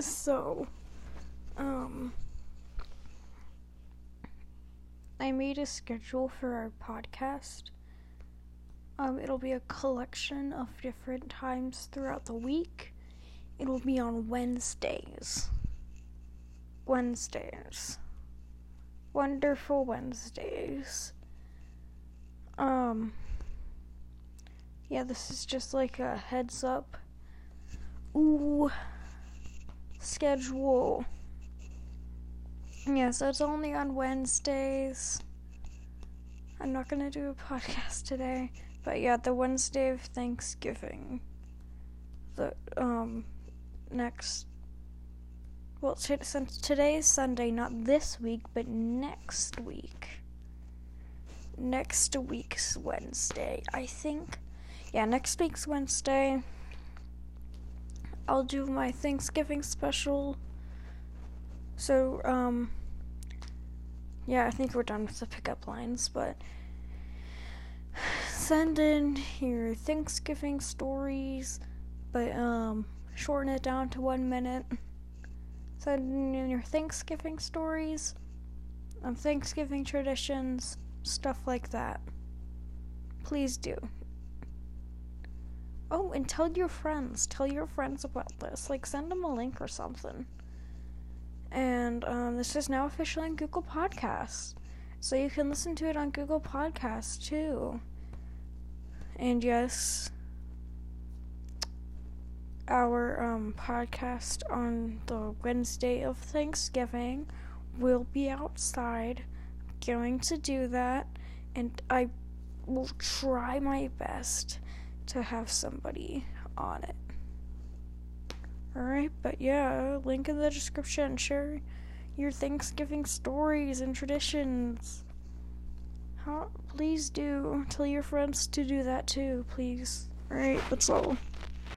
So, um, I made a schedule for our podcast. Um, it'll be a collection of different times throughout the week. It'll be on Wednesdays. Wednesdays. Wonderful Wednesdays. Um, yeah, this is just like a heads up. Ooh, schedule. Yeah, so it's only on Wednesdays. I'm not gonna do a podcast today, but yeah, the Wednesday of Thanksgiving. The um next. Well, t- since today is Sunday, not this week, but next week. Next week's Wednesday, I think. Yeah, next week's Wednesday. I'll do my Thanksgiving special. So, um, yeah, I think we're done with the pickup lines, but send in your Thanksgiving stories, but, um, shorten it down to one minute. Send in your Thanksgiving stories, um, Thanksgiving traditions, stuff like that. Please do. Oh, and tell your friends. Tell your friends about this. Like, send them a link or something. And um, this is now officially on Google Podcasts. So you can listen to it on Google Podcasts too. And yes, our um, podcast on the Wednesday of Thanksgiving will be outside. Going to do that. And I will try my best to have somebody on it. Alright, but yeah, link in the description. Share your Thanksgiving stories and traditions. How, please do. Tell your friends to do that too, please. Alright, that's all.